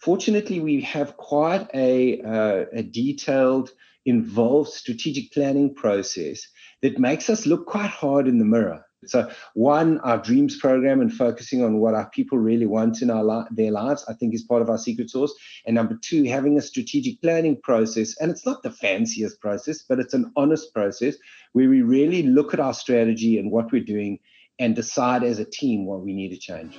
fortunately, we have quite a, uh, a detailed, involved strategic planning process that makes us look quite hard in the mirror. So, one, our dreams program and focusing on what our people really want in our li- their lives, I think, is part of our secret sauce. And number two, having a strategic planning process, and it's not the fanciest process, but it's an honest process where we really look at our strategy and what we're doing and decide as a team what we need to change.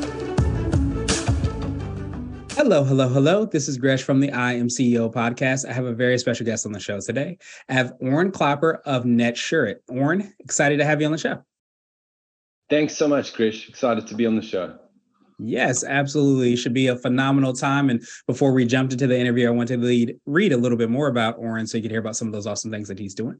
Hello, hello, hello. This is Gresh from the I Am CEO podcast. I have a very special guest on the show today. I have Orrin Klopper of Netsurit. Orrin, excited to have you on the show. Thanks so much, Gresh. Excited to be on the show. Yes, absolutely. It should be a phenomenal time. And before we jumped into the interview, I want to lead, read a little bit more about Orrin so you can hear about some of those awesome things that he's doing.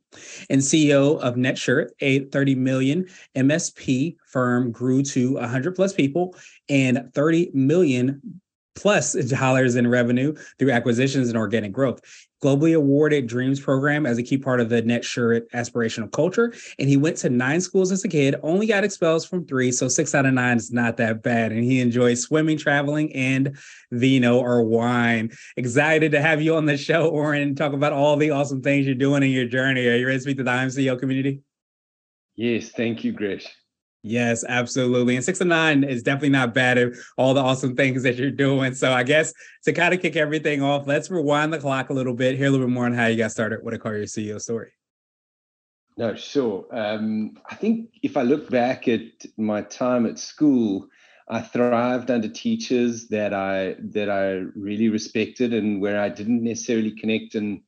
And CEO of Netsurit, a 30 million MSP firm grew to 100 plus people and 30 million plus dollars in revenue through acquisitions and organic growth. Globally awarded Dreams program as a key part of the Netsurit aspirational culture. And he went to nine schools as a kid, only got expelled from three. So six out of nine is not that bad. And he enjoys swimming, traveling, and vino or wine. Excited to have you on the show, Orrin, talk about all the awesome things you're doing in your journey. Are you ready to speak to the IMCEO community? Yes, thank you, Gresh. Yes, absolutely. And six to nine is definitely not bad at all the awesome things that you're doing. So I guess to kind of kick everything off, let's rewind the clock a little bit, hear a little bit more on how you got started with a Your CEO story. No, sure. Um, I think if I look back at my time at school, I thrived under teachers that I that I really respected, and where I didn't necessarily connect and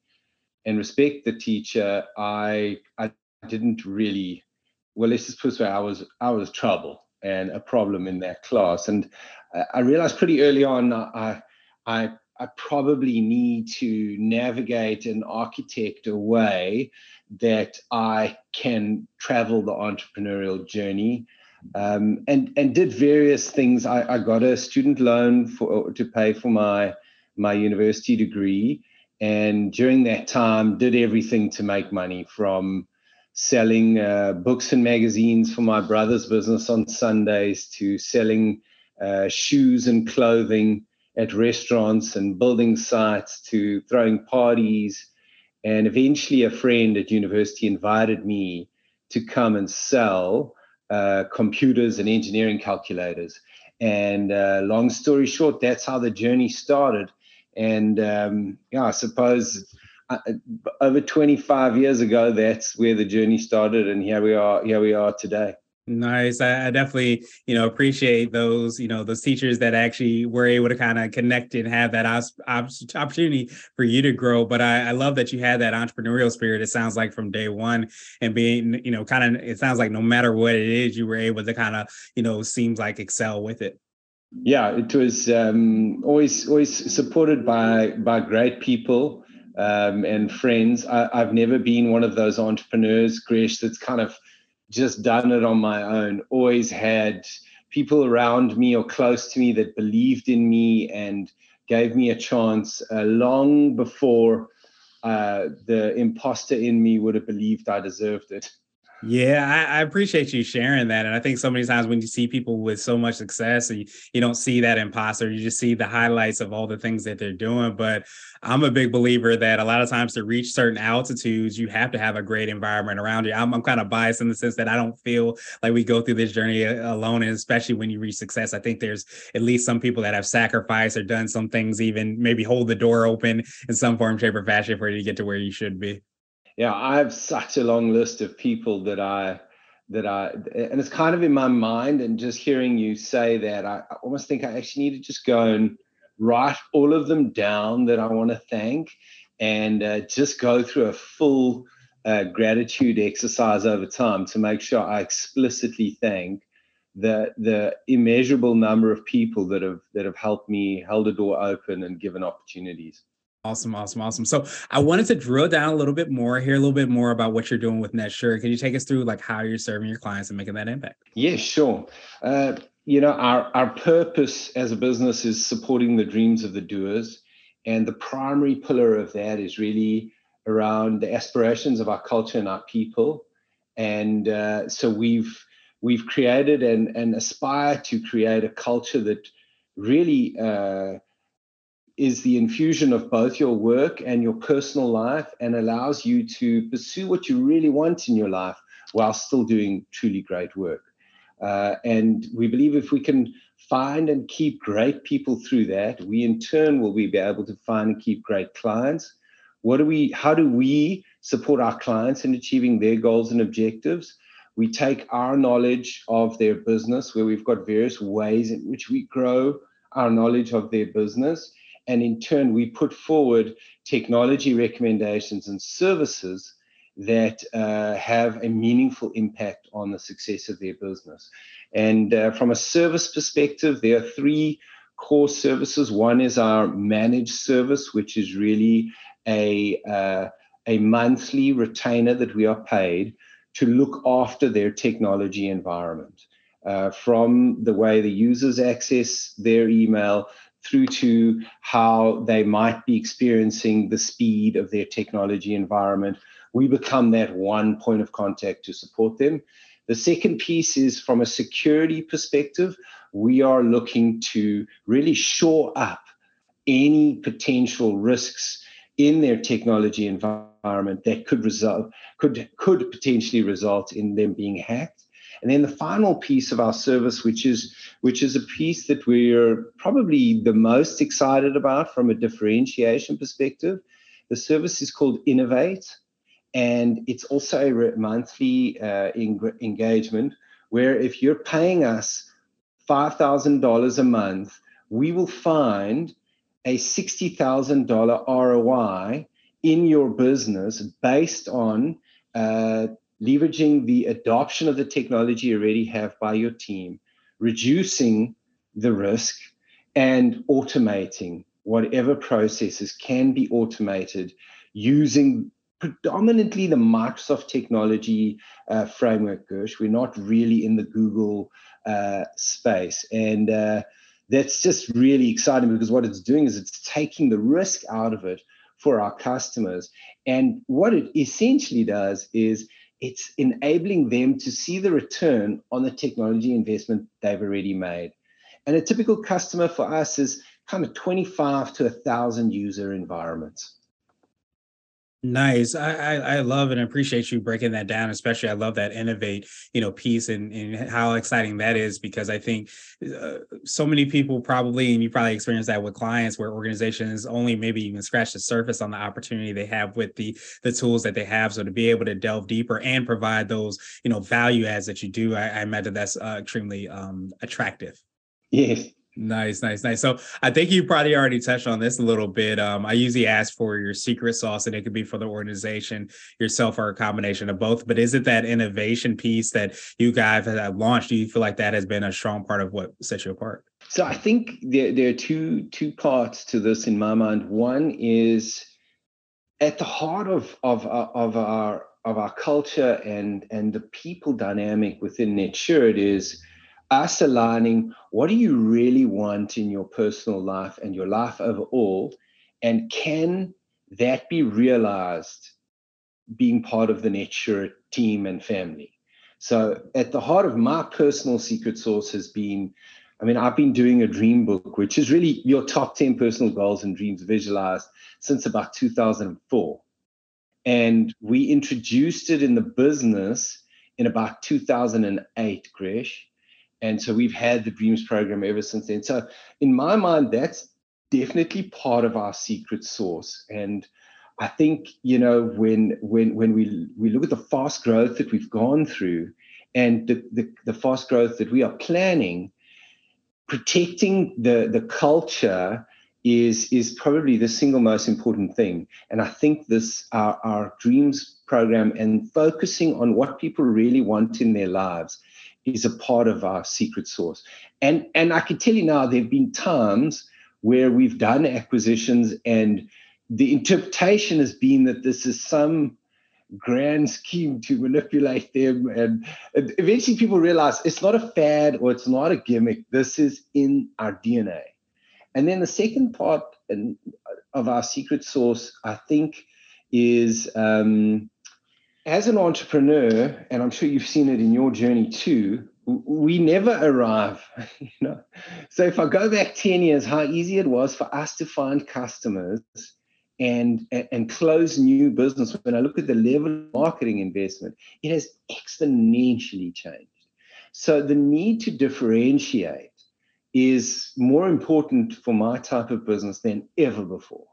and respect the teacher, I I didn't really well, let's just put it I was I was trouble and a problem in that class, and I realized pretty early on I I I probably need to navigate and architect a way that I can travel the entrepreneurial journey. Um, and and did various things. I, I got a student loan for to pay for my my university degree, and during that time, did everything to make money from selling uh, books and magazines for my brother's business on Sundays to selling uh, shoes and clothing at restaurants and building sites to throwing parties. And eventually, a friend at university invited me to come and sell uh, computers and engineering calculators. And uh, long story short, that's how the journey started. And um, yeah, I suppose over 25 years ago, that's where the journey started, and here we are. Here we are today. Nice. I, I, definitely, you know, appreciate those, you know, those teachers that actually were able to kind of connect and have that op- op- opportunity for you to grow. But I, I, love that you had that entrepreneurial spirit. It sounds like from day one, and being, you know, kind of, it sounds like no matter what it is, you were able to kind of, you know, seems like excel with it. Yeah, it was um, always always supported by by great people um, and friends. I, have never been one of those entrepreneurs, Gresh, that's kind of just done it on my own. Always had people around me or close to me that believed in me and gave me a chance uh, long before uh, the imposter in me would have believed I deserved it. Yeah, I, I, appreciate you sharing that. And I think so many times when you see people with so much success, you, you don't see that imposter, you just see the highlights of all the things that they're doing. But I'm a big believer that a lot of times to reach certain altitudes, you have to have a great environment around you. I'm, I'm kind of biased in the sense that I don't feel like we go through this journey uh, alone. And especially when you reach success, I think there's at least some people that have sacrificed or done some things, even maybe hold the door open in some form, shape, or fashion for you to get to where you should be yeah, I have such a long list of people that I that I and it's kind of in my mind and just hearing you say that I, I almost think I actually need to just go and write all of them down that I want to thank and uh, just go through a full uh, gratitude exercise over time to make sure I explicitly thank the the immeasurable number of people that have that have helped me held a door open and given opportunities Awesome, awesome, awesome. So I wanted to drill down a little bit more, hear a little bit more about what you're doing with NetSure. Can you take us through like how you're serving your clients and making that impact? Yeah, sure. Uh, you know, our, our purpose as a business is supporting the dreams of the doers. And the primary pillar of that is really around the aspirations of our culture and our people. And uh, so we've we've created and, and aspire to create a culture that really uh, is the infusion of both your work and your personal life and allows you to pursue what you really want in your life while still doing truly great work. Uh, and we believe if we can find and keep great people through that, we in turn will be able to find and keep great clients. What do we, how do we support our clients in achieving their goals and objectives? We take our knowledge of their business, where we've got various ways in which we grow our knowledge of their business and in turn, we put forward technology recommendations and services that uh, have a meaningful impact on the success of their business. And uh, from a service perspective, there are three core services. One is our managed service, which is really a, uh, a monthly retainer that we are paid to look after their technology environment. Uh, from the way the users access their email through to how they might be experiencing the speed of their technology environment. We become that one point of contact to support them. The second piece is from a security perspective, we are looking to really shore up any potential risks in their technology environment that could result could could potentially result in them being hacked and then the final piece of our service, which is which is a piece that we're probably the most excited about from a differentiation perspective, the service is called Innovate, and it's also a monthly uh, engagement where if you're paying us five thousand dollars a month, we will find a sixty thousand dollar ROI in your business based on uh, leveraging the adoption of the technology you already have by your team, reducing the risk, and automating whatever processes can be automated using predominantly the Microsoft technology uh, framework, Gresh. We're not really in the Google uh, space. And uh, that's just really exciting because what it's doing is it's taking the risk out of it for our customers. And what it essentially does is it's enabling them to see the return on the technology investment they've already made. And a typical customer for us is kind of 25 to a thousand user environments. Nice. I, I, I love and appreciate you breaking that down. Especially, I love that innovate, you know, piece and, and how exciting that is because I think uh, so many people probably, and you probably experience that with clients where organizations only maybe even scratch the surface on the opportunity they have with the the tools that they have. So to be able to delve deeper and provide those, you know, value adds that you do, I, I imagine that's uh, extremely um, attractive. Yes, Nice, nice, nice. So I think you probably already touched on this a little bit. Um, I usually ask for your secret sauce, and it could be for the organization, yourself, or a combination of both. But is it that innovation piece that you guys have launched? Do you feel like that has been a strong part of what sets you apart? So I think there, there are two two parts to this in my mind. One is at the heart of of uh, of our of our culture and and the people dynamic within NetSure it is us aligning what do you really want in your personal life and your life overall? And can that be realized being part of the NetSure team and family? So at the heart of my personal secret source has been i mean i've been doing a dream book which is really your top 10 personal goals and dreams visualized since about 2004 and we introduced it in the business in about 2008 Gresh and so we've had the Dreams program ever since then. So in my mind, that's definitely part of our secret sauce. And I think, you know, when when when we we look at the fast growth that we've gone through and the, the, the fast growth that we are planning, protecting the the culture is is probably the single most important thing. And I think this our, our dreams program and focusing on what people really want in their lives is a part of our secret source. And and I can tell you now, there have been times where we've done acquisitions and the interpretation has been that this is some grand scheme to manipulate them. And, eventually people realize it's not a fad or it's not a gimmick. This is in our DNA. And then the second part of our secret source I think, is um, as an entrepreneur, and I'm sure you've seen it in your journey too, we never arrive you know. So if i go back 10 years how easy it was for us to find customers and and close new business. When i look at the level of marketing investment it has exponentially changed. So the need to differentiate is more important for my type of business than ever before.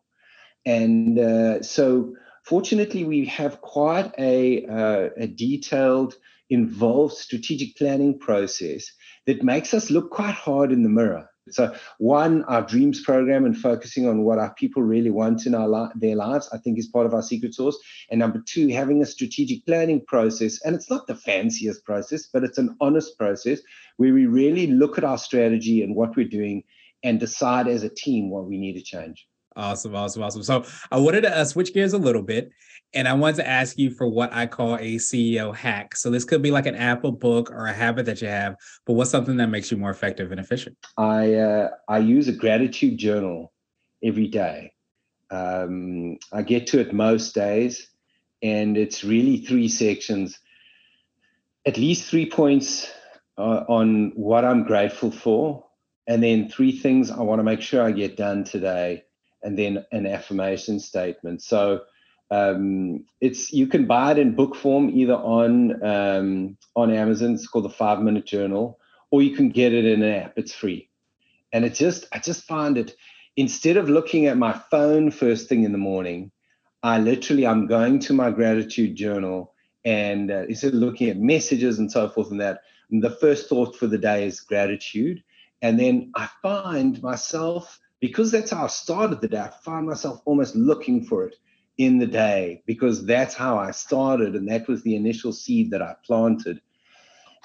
And uh, so fortunately we have quite a, uh, a detailed involved strategic planning process that makes us look quite hard in the mirror. So, one, our dreams program and focusing on what our people really want in our li- their lives, I think, is part of our secret sauce. And number two, having a strategic planning process, and it's not the fanciest process, but it's an honest process where we really look at our strategy and what we're doing and decide as a team what we need to change. Awesome, awesome, awesome. So I wanted to uh, switch gears a little bit, and I wanted to ask you for what I call a CEO hack. So this could be like an Apple book or a habit that you have, but what's something that makes you more effective and efficient? I uh, I use a gratitude journal every day. Um, I get to it most days, and it's really three sections, at least three points uh, on what I'm grateful for, and then three things I want to make sure I get done today and then an affirmation statement. So um, it's you can buy it in book form either on um, on Amazon. It's called the Five Minute Journal, or you can get it in an app. It's free, and it just I just find it instead of looking at my phone first thing in the morning, I literally I'm going to my gratitude journal and uh, instead of looking at messages and so forth and that, the first thought for the day is gratitude, and then I find myself because that's how I started the day, I find myself almost looking for it in the day because that's how I started and that was the initial seed that I planted.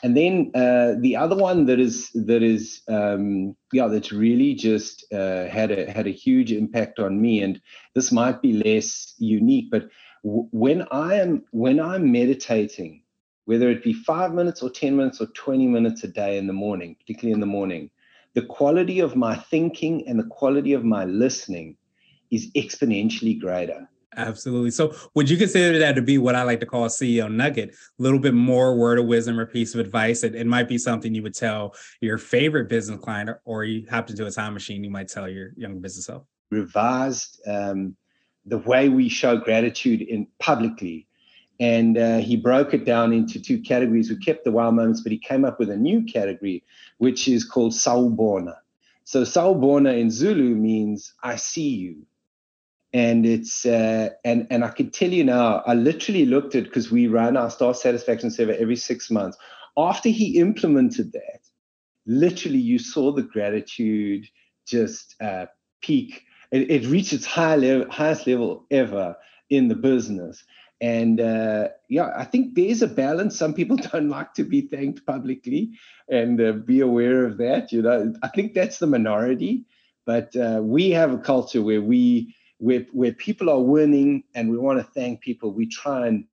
And then uh, the other one that is that is um, yeah that's really just uh, had a had a huge impact on me, and this might be less unique, but w- when I am when I'm meditating, whether it be five minutes or ten minutes or twenty minutes a day in the morning, particularly in the morning, the quality of my thinking and the quality of my listening is exponentially greater. Absolutely. So, would you consider that to be what I like to call a CEO nugget? A little bit more word of wisdom or piece of advice. It, it might be something you would tell your favorite business client, or you hop into a time machine, you might tell your young business self. Revised um, the way we show gratitude in publicly and uh, he broke it down into two categories. We kept the wow moments, but he came up with a new category, which is called Sawubona. So Sawubona in Zulu means I see you, and it's uh, and and I can tell you now, I literally looked at because we run our staff satisfaction survey every six months. After he implemented that, literally you saw the gratitude just uh, peak. It, it reached its high level, highest level ever in the business and uh, yeah, I think there's a balance. Some people don't like to be thanked publicly, and uh, be aware of that. You know, I think that's the minority, but uh, we have a culture where we where where people are winning, and we want to thank people. We try and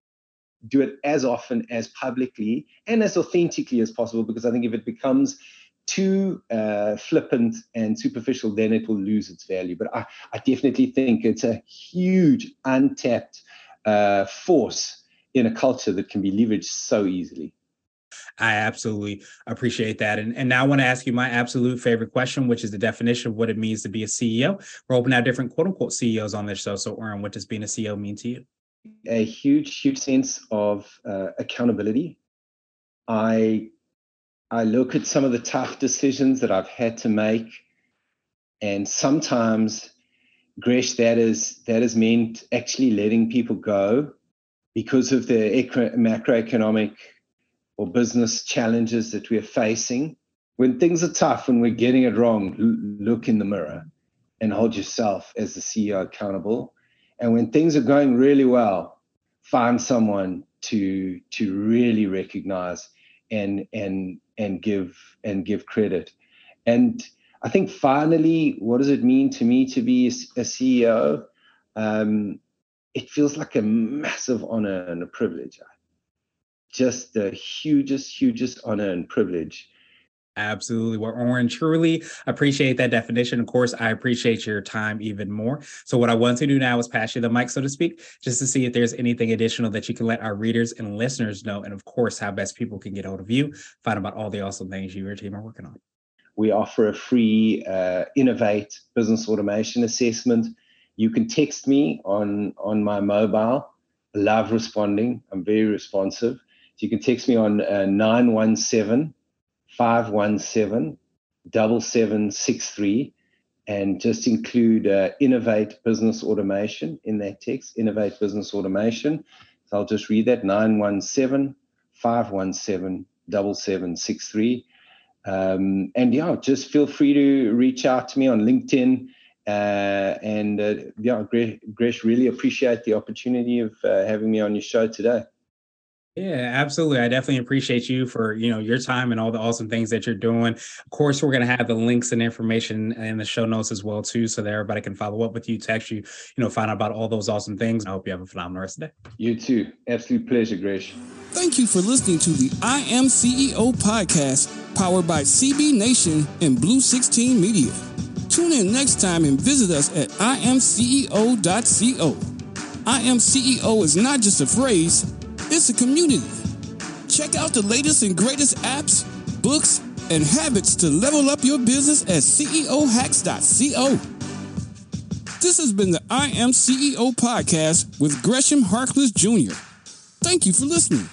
do it as often as publicly and as authentically as possible, because I think if it becomes too uh, flippant and superficial, then it will lose its value. But I, I definitely think it's a huge untapped uh, force in a culture that can be leveraged so easily. I absolutely appreciate that. And, and now I want to ask you my absolute favorite question, which is the definition of what it means to be a CEO. We're to have different quote unquote CEOs on this show. So, Orrin, what does being a CEO mean to you? A huge, huge sense of uh, accountability. I I look at some of the tough decisions that I've had to make, and sometimes Gresh, that is that has meant actually letting people go because of the macroeconomic or business challenges that we're facing. When things are tough when we're getting it wrong, look in the mirror and hold yourself as the CEO accountable. And when things are going really well, find someone to to really recognize and and and give and give credit. And I think finally, what does it mean to me to be a CEO? um, it feels like a massive honor and a privilege. Just the hugest, hugest honor and privilege Absolutely. Well, Orrin, truly appreciate that definition. Of course, I appreciate your time even more. So, what I want to do now is pass you the mic, so to speak, just to see if there's anything additional that you can let our readers and listeners know. And of course, how best people can get hold of you, find out about all the awesome things you and your team are working on. We offer a free uh, Innovate business automation assessment. You can text me on, on my mobile. I love responding, I'm very responsive. So, you can text me on uh, 917- 517 7763 and just include uh, Innovate Business Automation in that text, Innovate Business Automation. So I'll just read that 917 517 7763. Um, and yeah, just feel free to reach out to me on LinkedIn. Uh, and uh, yeah, Gresh, really appreciate the opportunity of uh, having me on your show today. Yeah, absolutely. I definitely appreciate you for, you know, your time and all the awesome things that you're doing. Of course, we're going to have the links and information in the show notes as well too so that everybody can follow up with you, text you, you know, find out about all those awesome things. I hope you have a phenomenal rest of the day. You too. Absolute pleasure, Gresh. Thank you for listening to the I Am CEO podcast powered by CB Nation and Blue 16 Media. Tune in next time and visit us at imceo.co. I am CEO is not just a phrase, it's a community. Check out the latest and greatest apps, books, and habits to level up your business at CEOhacks.co. This has been the I Am CEO podcast with Gresham Harkless Jr. Thank you for listening.